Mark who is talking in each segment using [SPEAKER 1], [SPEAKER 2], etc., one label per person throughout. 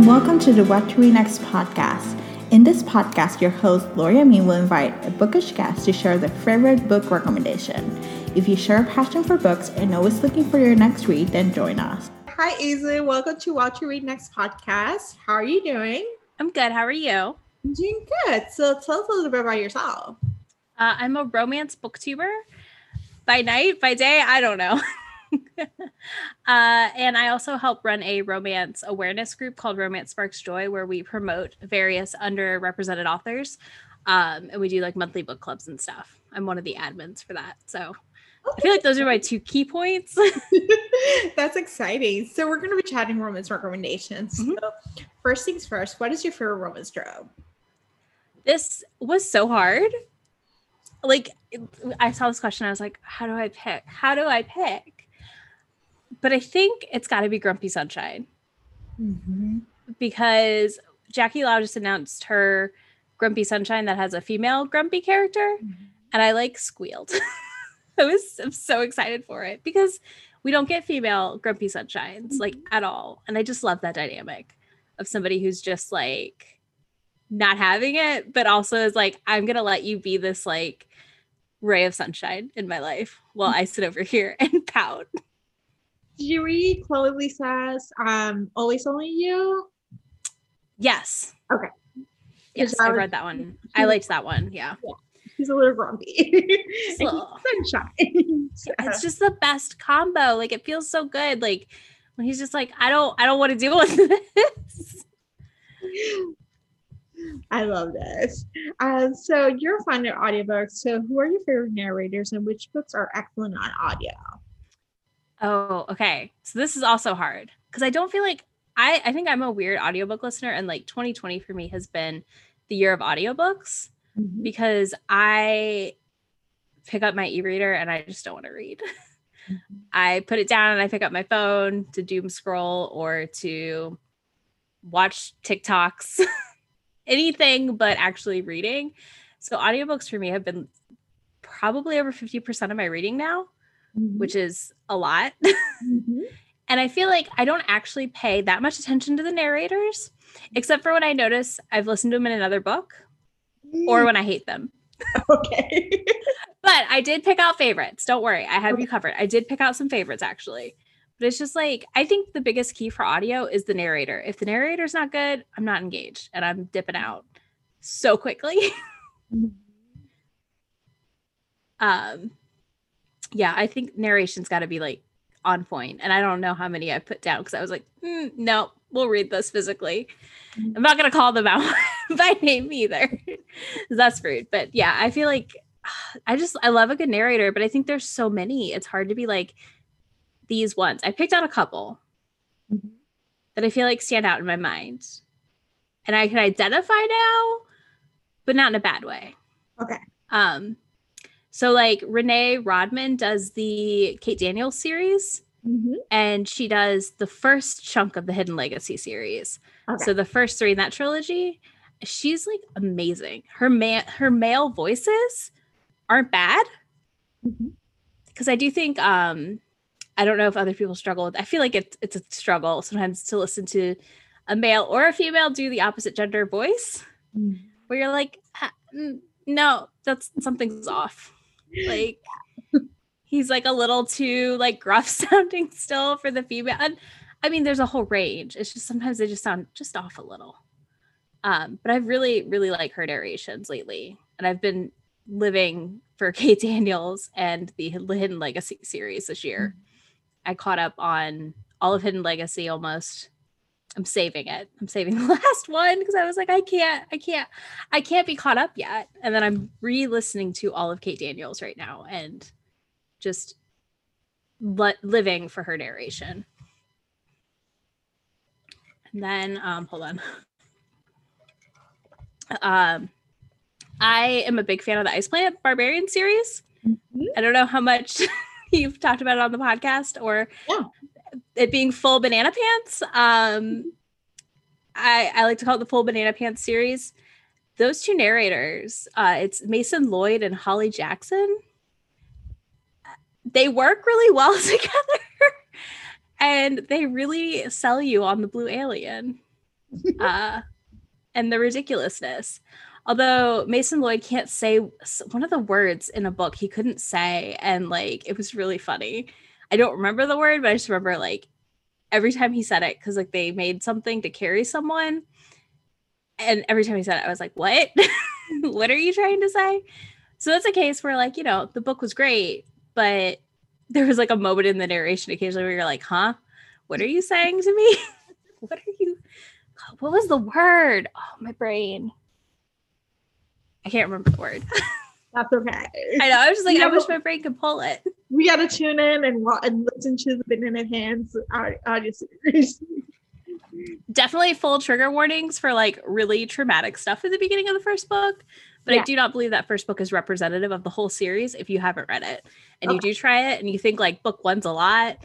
[SPEAKER 1] Welcome to the What to Read Next podcast. In this podcast, your host, Gloria Me, will invite a bookish guest to share their favorite book recommendation. If you share a passion for books and always looking for your next read, then join us. Hi, Aislinn. Welcome to What to Read Next podcast. How are you doing?
[SPEAKER 2] I'm good. How are you?
[SPEAKER 1] I'm doing good. So tell us a little bit about yourself.
[SPEAKER 2] Uh, I'm a romance booktuber. By night, by day, I don't know. uh, and I also help run a romance awareness group called Romance Sparks Joy, where we promote various underrepresented authors. Um, and we do like monthly book clubs and stuff. I'm one of the admins for that. So I feel like those are my two key points.
[SPEAKER 1] That's exciting. So we're going to be chatting romance recommendations. Mm-hmm. So first things first, what is your favorite romance trope?
[SPEAKER 2] This was so hard. Like I saw this question, I was like, how do I pick? How do I pick? But I think it's got to be Grumpy Sunshine. Mm-hmm. Because Jackie Lau just announced her Grumpy Sunshine that has a female Grumpy character, mm-hmm. and I like squealed. I was I'm so excited for it because we don't get female grumpy sunshines like mm-hmm. at all. And I just love that dynamic of somebody who's just like not having it, but also is like, I'm gonna let you be this like ray of sunshine in my life while I sit over here and pout.
[SPEAKER 1] Read Chloe Liese's um Always Only You?
[SPEAKER 2] Yes.
[SPEAKER 1] Okay.
[SPEAKER 2] Yes, I read that one. I liked that one. Yeah. yeah
[SPEAKER 1] he's a little grumpy. sunshine.
[SPEAKER 2] It's just the best combo. Like it feels so good. Like when he's just like, I don't, I don't want to deal with this.
[SPEAKER 1] I love this. Uh, so you're fond of audiobooks. So who are your favorite narrators and which books are excellent on audio?
[SPEAKER 2] Oh, okay. So this is also hard because I don't feel like I, I think I'm a weird audiobook listener and like 2020 for me has been the year of audiobooks mm-hmm. because I pick up my e-reader and I just don't want to read. Mm-hmm. I put it down and I pick up my phone to doom scroll or to watch TikToks, anything but actually reading. So audiobooks for me have been probably over 50% of my reading now, mm-hmm. which is a lot. Mm-hmm. and I feel like I don't actually pay that much attention to the narrators, except for when I notice I've listened to them in another book or when I hate them.
[SPEAKER 1] Okay.
[SPEAKER 2] but I did pick out favorites. Don't worry. I have okay. you covered. I did pick out some favorites actually. But it's just like I think the biggest key for audio is the narrator. If the narrator's not good, I'm not engaged and I'm dipping out so quickly. um yeah, I think narration's got to be like on point. And I don't know how many I put down because I was like, mm, no, we'll read this physically. I'm not gonna call them out by name either. That's rude. But yeah, I feel like I just I love a good narrator, but I think there's so many. It's hard to be like these ones. I picked out a couple mm-hmm. that I feel like stand out in my mind. And I can identify now, but not in a bad way.
[SPEAKER 1] Okay.
[SPEAKER 2] Um so like Renee Raudman does the Kate Daniels series. Mm-hmm. And she does the first chunk of the Hidden Legacy series. Okay. So the first three in that trilogy, she's like amazing. Her man, her male voices aren't bad. Because mm-hmm. I do think, um, I don't know if other people struggle with. I feel like it's it's a struggle sometimes to listen to a male or a female do the opposite gender voice, mm-hmm. where you're like, ah, no, that's something's off. Like he's like a little too like gruff sounding still for the female. And I mean, there's a whole range. It's just sometimes they just sound just off a little. Um, but I've really, really like her narrations lately. And I've been living for Kate Daniels and the Hidden Legacy series this year. Mm-hmm. I caught up on all of Hidden Legacy almost. I'm saving it. I'm saving the last one because I was like, I can't, I can't, I can't be caught up yet. And then I'm re-listening to all of Kate Daniels right now and just li- living for her narration. And then, um, hold on. Um, I am a big fan of the Ice Planet Barbarian series. Mm-hmm. I don't know how much you've talked about it on the podcast or yeah. It being full banana pants. Um, I, I like to call it the full banana pants series. Those two narrators, uh, it's Mason Lloyd and Holly Jackson they work really well together and they really sell you on the blue alien uh, and the ridiculousness. Although Mason Lloyd can't say one of the words in a book he couldn't say, and like it was really funny. I don't remember the word, but I just remember like every time he said it because like they made something to carry someone, and every time he said it, I was like, "What? what are you trying to say?" So that's a case where like you know the book was great, but there was like a moment in the narration occasionally where you're like, "Huh? What are you saying to me? what are you?" What was the word? Oh, my brain. I can't remember the word.
[SPEAKER 1] That's okay.
[SPEAKER 2] I know. I was just like, I wish my brain could pull it.
[SPEAKER 1] We got to tune in and, and listen to the Banana Hands audio series.
[SPEAKER 2] Definitely full trigger warnings for like really traumatic stuff at the beginning of the first book. But yeah. I do not believe that first book is representative of the whole series if you haven't read it. And okay. you do try it and you think like book one's a lot.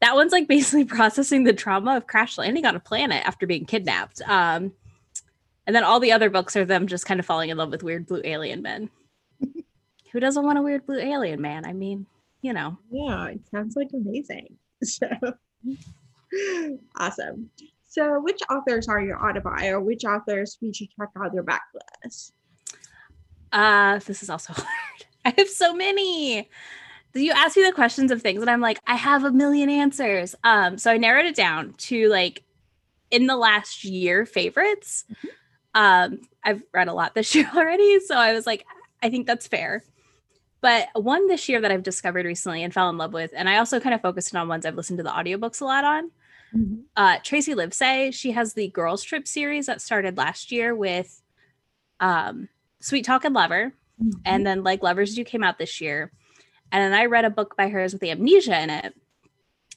[SPEAKER 2] That one's like basically processing the trauma of crash landing on a planet after being kidnapped. Um, and then all the other books are them just kind of falling in love with weird blue alien men. Who doesn't want a weird blue alien man? I mean, you know.
[SPEAKER 1] Yeah, it sounds like amazing. So awesome. So, which authors are your autobi, or which authors we should check out their backlist?
[SPEAKER 2] Uh, this is also hard. I have so many. Do You ask me the questions of things, and I'm like, I have a million answers. Um, so I narrowed it down to like in the last year favorites. Mm-hmm. Um, I've read a lot this year already, so I was like, I think that's fair. But one this year that I've discovered recently and fell in love with, and I also kind of focused on ones I've listened to the audiobooks a lot on. Mm-hmm. Uh, Tracey Livesay, she has the Girls Trip series that started last year with um, Sweet Talking Lover, mm-hmm. and then Like Lovers Do came out this year. And then I read a book by hers with the amnesia in it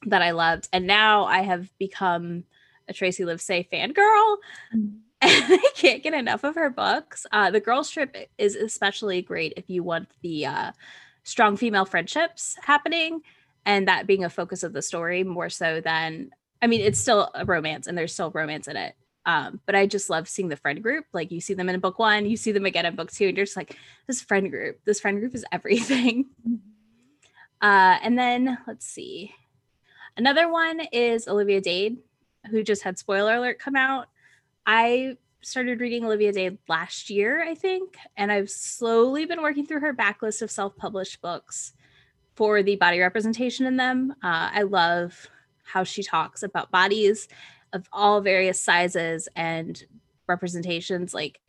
[SPEAKER 2] that I loved, and now I have become a Tracey Livesay fangirl. Mm-hmm. I can't get enough of her books. Uh, the Girls Trip is especially great if you want the uh, strong female friendships happening and that being a focus of the story more so than, I mean, it's still a romance and there's still romance in it. Um, but I just love seeing the friend group. Like you see them in book one, you see them again in book two, and you're just like, this friend group, this friend group is everything. Uh, and then let's see. Another one is Olivia Dade, who just had spoiler alert come out. I started reading Olivia Dade last year, I think, and I've slowly been working through her backlist of self-published books for the body representation in them. Uh, I love how she talks about bodies of all various sizes and representations, like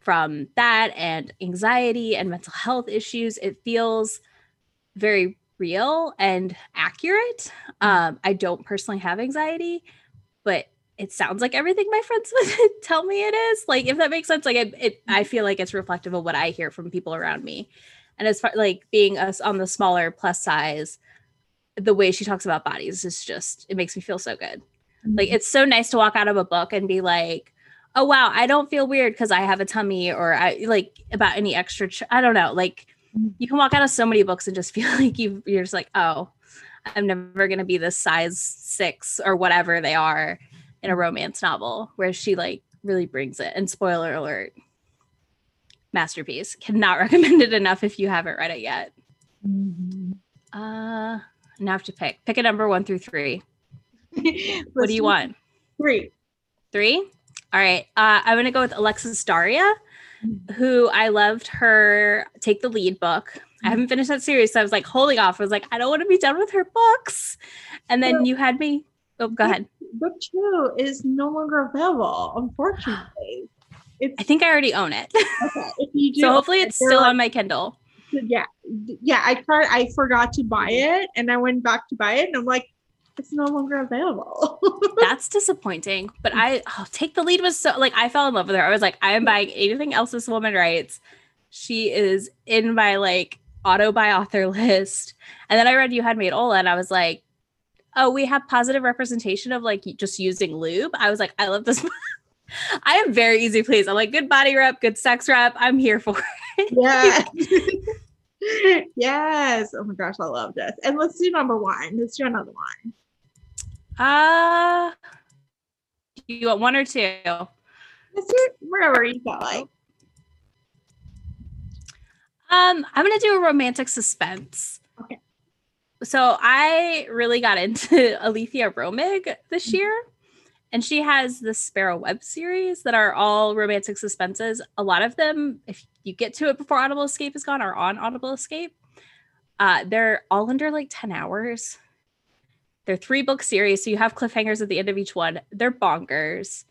[SPEAKER 2] from that and anxiety and mental health issues. It feels very real and accurate. Mm. Um, I don't personally have anxiety, but it sounds like everything my friends would tell me it is. Like, if that makes sense, like it, it, I mm-hmm. feel like it's reflective of what I hear from people around me. And as far like being us on the smaller plus size, the way she talks about bodies is just it makes me feel so good. Mm-hmm. Like it's so nice to walk out of a book and be like, oh wow, I don't feel weird because I have a tummy or I like about any extra. Ch- I don't know. Like mm-hmm. you can walk out of so many books and just feel like you you're just like, oh, I'm never gonna be this size six or whatever they are in a romance novel where she like really brings it. And spoiler alert, masterpiece. Cannot recommend it enough if you haven't read it yet. Mm-hmm. Uh, now I have to pick. Pick a number one through three. what do you want?
[SPEAKER 1] Three.
[SPEAKER 2] Three? All right. Uh, I'm going to go with Alexis Daria, who I loved her Take the Lead book. I haven't finished that series, so I was like holding off. I was like, I don't want to be done with her books. And then you had me. Oh, go ahead
[SPEAKER 1] book two is no longer available, unfortunately.
[SPEAKER 2] It's, I think I already own it. Okay. If you do, so hopefully it's still like, on my Kindle.
[SPEAKER 1] Yeah. Yeah. I tried, I forgot to buy it and I went back to buy it and I'm like, it's no longer available.
[SPEAKER 2] That's disappointing. But I oh, take the lead was so like I fell in love with her. I was like, I am buying anything else this woman writes. She is in my like auto buy author list. And then I read You Had Me at Hola and I was like, oh, we have positive representation of like just using lube. I was like, I love this. I am very easy pleased. I'm like, good body rep, good sex rep. I'm here for it.
[SPEAKER 1] Yeah. yes. Oh my gosh, I love this. And let's do number one. Let's do another one.
[SPEAKER 2] Uh you want one or two?
[SPEAKER 1] Let's do wherever you feel like.
[SPEAKER 2] Um, I'm gonna do a romantic suspense. So I really got into Aleatha Romig this mm-hmm. year. And she has the Sparrow Web series that are all romantic suspenses. A lot of them, if you get to it before Audible Escape is gone, are on Audible Escape. Uh, they're all under like 10 hours. They're three book series, so you have cliffhangers at the end of each one. They're bonkers.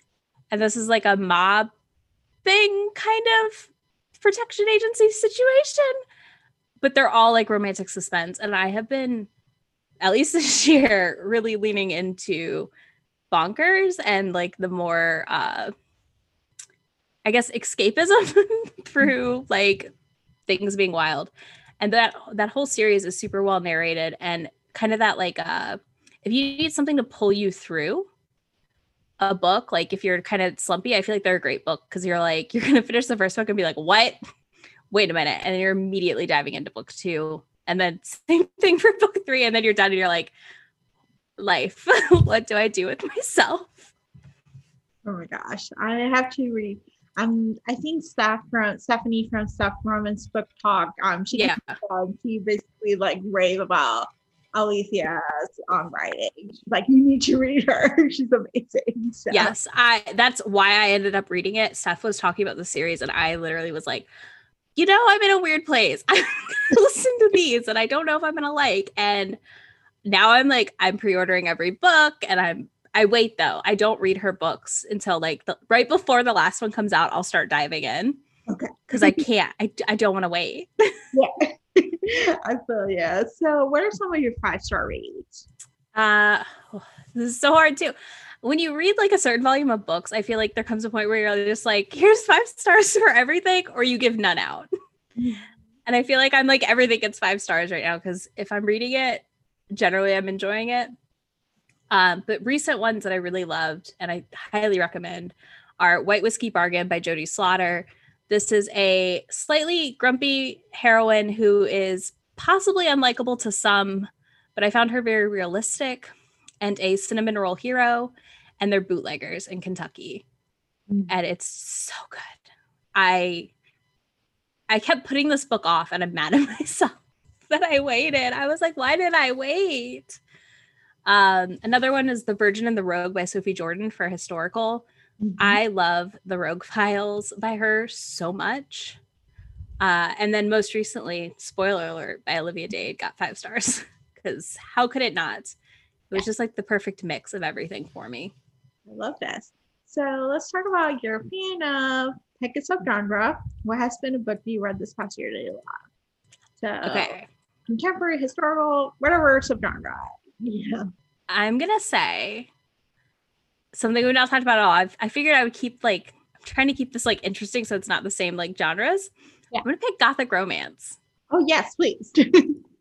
[SPEAKER 2] And this is like a mob thing kind of protection agency situation. But they're all like romantic suspense. And I have been, at least this year, really leaning into bonkers and like the more uh I guess escapism through like things being wild. And that that whole series is super well narrated and kind of that like uh if you need something to pull you through a book, like if you're kind of slumpy, I feel like they're a great book because you're like, you're gonna finish the first book and be like, what? Wait a minute. And then you're immediately diving into book two. And then same thing for book three. And then you're done and you're like, life. what do I do with myself?
[SPEAKER 1] Oh my gosh. I have to read um I think Steph from Stephanie from Steph Roman's book talk. Um she yeah. Um, she basically like rave about Aleatha's um, writing. She's like, you need to read her. She's amazing.
[SPEAKER 2] So. Yes, I. That's why I ended up reading it. Steph was talking about the series, and I literally was like, you know, I'm in a weird place. I listen to these, and I don't know if I'm gonna like. And now I'm like, I'm pre-ordering every book, and I'm. I wait though. I don't read her books until like the, right before the last one comes out. I'll start diving in.
[SPEAKER 1] Okay.
[SPEAKER 2] Because I can't. I I don't want to wait.
[SPEAKER 1] yeah. I feel yeah. So, what are some of your five star ratings?
[SPEAKER 2] Uh, this is so hard too. When you read like a certain volume of books, I feel like there comes a point where you're just like, here's five stars for everything, or you give none out. and I feel like I'm like everything gets five stars right now because if I'm reading it, generally I'm enjoying it. Um, but recent ones that I really loved and I highly recommend are White Whiskey Bargain by Jodi Slaughter. This is a slightly grumpy heroine who is possibly unlikable to some, but I found her very realistic and a cinnamon roll hero, and they're bootleggers in Kentucky. Mm-hmm. And it's so good. I I kept putting this book off and I'm mad at myself that I waited. I was like, why did I wait? Um, another one is The Virgin and the Rogue by Sophie Jordan for historical. Mm-hmm. I love the Rogue Files by her so much. Uh, and then most recently, spoiler alert by Olivia Dade got five stars because how could it not? It was just like the perfect mix of everything for me.
[SPEAKER 1] I love this. So let's talk about your opinion of pick a subgenre. What has been a book you read this past year that you love? So okay, contemporary, historical, whatever subgenre. Yeah.
[SPEAKER 2] I'm gonna say something we've not talked about at all. I've, I figured I would keep like I'm trying to keep this like interesting so it's not the same like genres. Yeah. I'm gonna pick gothic romance.
[SPEAKER 1] Oh yes, please.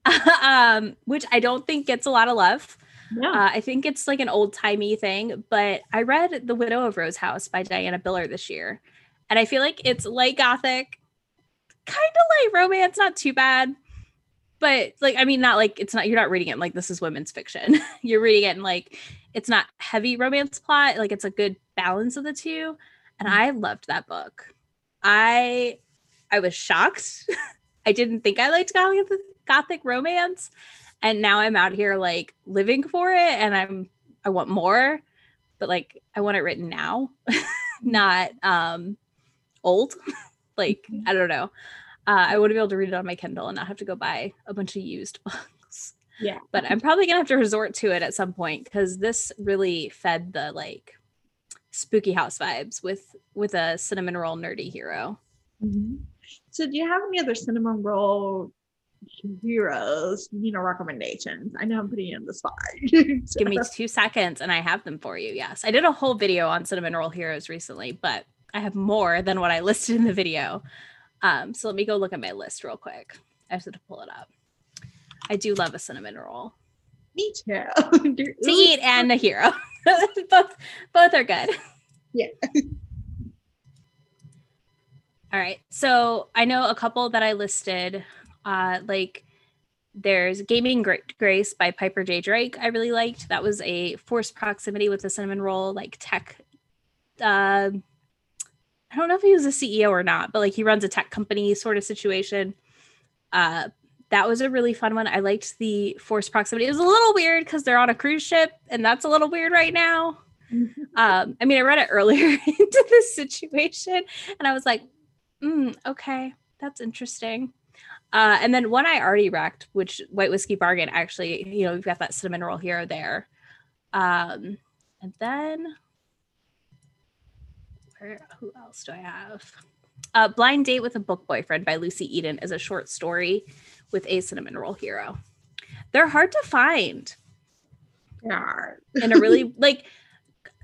[SPEAKER 2] um, which I don't think gets a lot of love. No. Uh, I think it's like an old timey thing, but I read The Widow of Rose House by Diana Biller this year, and I feel like it's light gothic, kind of light romance, not too bad, but like I mean, not like it's not you're not reading it like this is women's fiction. you're reading it and like it's not heavy romance plot like it's a good balance of the two and mm-hmm. i loved that book i i was shocked i didn't think i liked gothic, gothic romance and now i'm out here like living for it and i'm i want more but like i want it written now not um old like mm-hmm. i don't know uh, i want to be able to read it on my kindle and not have to go buy a bunch of used books
[SPEAKER 1] yeah.
[SPEAKER 2] But I'm probably gonna have to resort to it at some point because this really fed the like spooky house vibes with with a cinnamon roll nerdy hero.
[SPEAKER 1] Mm-hmm. So do you have any other cinnamon roll heroes, you know, recommendations? I know I'm putting you in the spot.
[SPEAKER 2] so. Give me two seconds and I have them for you. Yes. I did a whole video on cinnamon roll heroes recently, but I have more than what I listed in the video. Um, so let me go look at my list real quick. I have to pull it up. I do love a cinnamon roll.
[SPEAKER 1] Me too.
[SPEAKER 2] to eat and a hero. both both are good.
[SPEAKER 1] Yeah.
[SPEAKER 2] All right. So I know a couple that I listed. Uh like there's Gaming Grace by Piper J. Drake. I really liked. That was a forced proximity with the cinnamon roll, like tech. Uh, I don't know if he was a CEO or not, but like he runs a tech company sort of situation. Uh, that was a really fun one. I liked the forced proximity. It was a little weird because they're on a cruise ship, and that's a little weird right now. Um, I mean, I read it earlier into this situation and I was like, mm, okay, that's interesting. Uh, and then one I already wrecked, which White Whiskey Bargain, actually, you know, we've got that cinnamon roll hero there. Um, and then where, who else do I have? Uh, Blind Date with a Book Boyfriend by Lucy Eden is a short story with a cinnamon roll hero. They're hard to find.
[SPEAKER 3] Yeah.
[SPEAKER 2] in a really like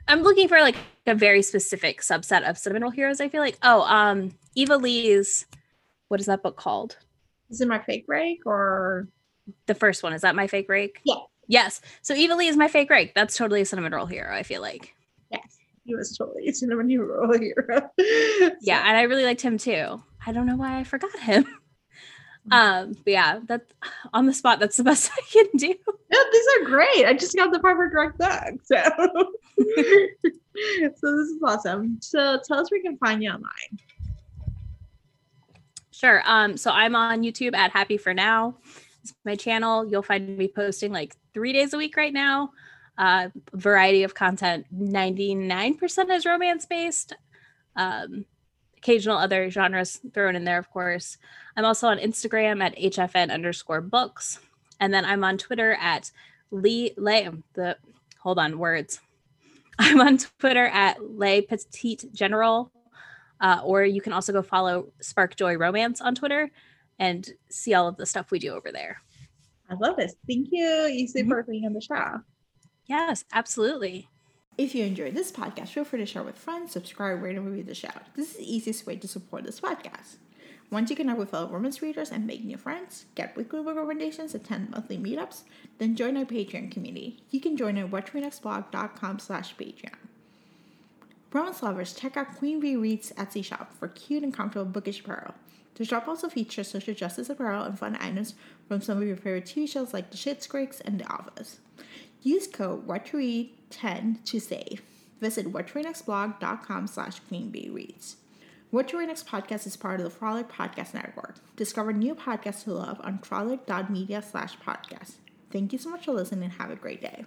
[SPEAKER 2] I'm looking for like a very specific subset of cinnamon roll heroes. I feel like oh, um, Eva Leigh's what is that book called?
[SPEAKER 3] Is it my fake rake or
[SPEAKER 2] the first one? Is that my fake rake?
[SPEAKER 3] Yeah.
[SPEAKER 2] Yes. So Eva Leigh is my fake rake. That's totally a cinnamon roll hero. I feel like.
[SPEAKER 3] Yes, he was totally a cinnamon roll hero.
[SPEAKER 2] so. Yeah, and I really liked him too. I don't know why I forgot him. Um, but yeah, that's on the spot. That's the best I can do.
[SPEAKER 3] Yeah, these are great. I just got the proper direct book. So, so this is awesome. So tell us where we can find you online.
[SPEAKER 2] Sure. Um, so I'm on YouTube at Happy for Now. It's my channel. You'll find me posting like three days a week right now. Uh, variety of content. 99% is romance based. Um, occasional other genres thrown in there, of course. I'm also on Instagram at HFN underscore books. And then I'm on Twitter at Lee Lay the hold on words. I'm on Twitter at Lay Petite General. Uh, or you can also go follow Spark Joy Romance on Twitter and see all of the stuff we do over there.
[SPEAKER 3] I love this. Thank you, Issei, mm-hmm. for being on the show.
[SPEAKER 2] Yes, absolutely.
[SPEAKER 3] If you enjoyed this podcast, feel free to share with friends, subscribe, rate, and review the show. This is the easiest way to support this podcast. Once you connect with fellow romance readers and make new friends, get weekly book recommendations, attend monthly meetups, then join our Patreon community. You can join at whattoreadnextblog.com slash Patreon. Romance lovers, check out Queen Bee Reads Etsy shop for cute and comfortable bookish apparel. The shop also features social justice apparel and fun items from some of your favorite TV shows like The Schitt's Creek and The Office. Use code WhatToRead10 to save. Visit whattoreadnextblog.com slash queenbeereads. What Read Next podcast is part of the Frolic Podcast Network. Discover new podcasts to love on frolic.media slash podcast. Thank you so much for listening and have a great day.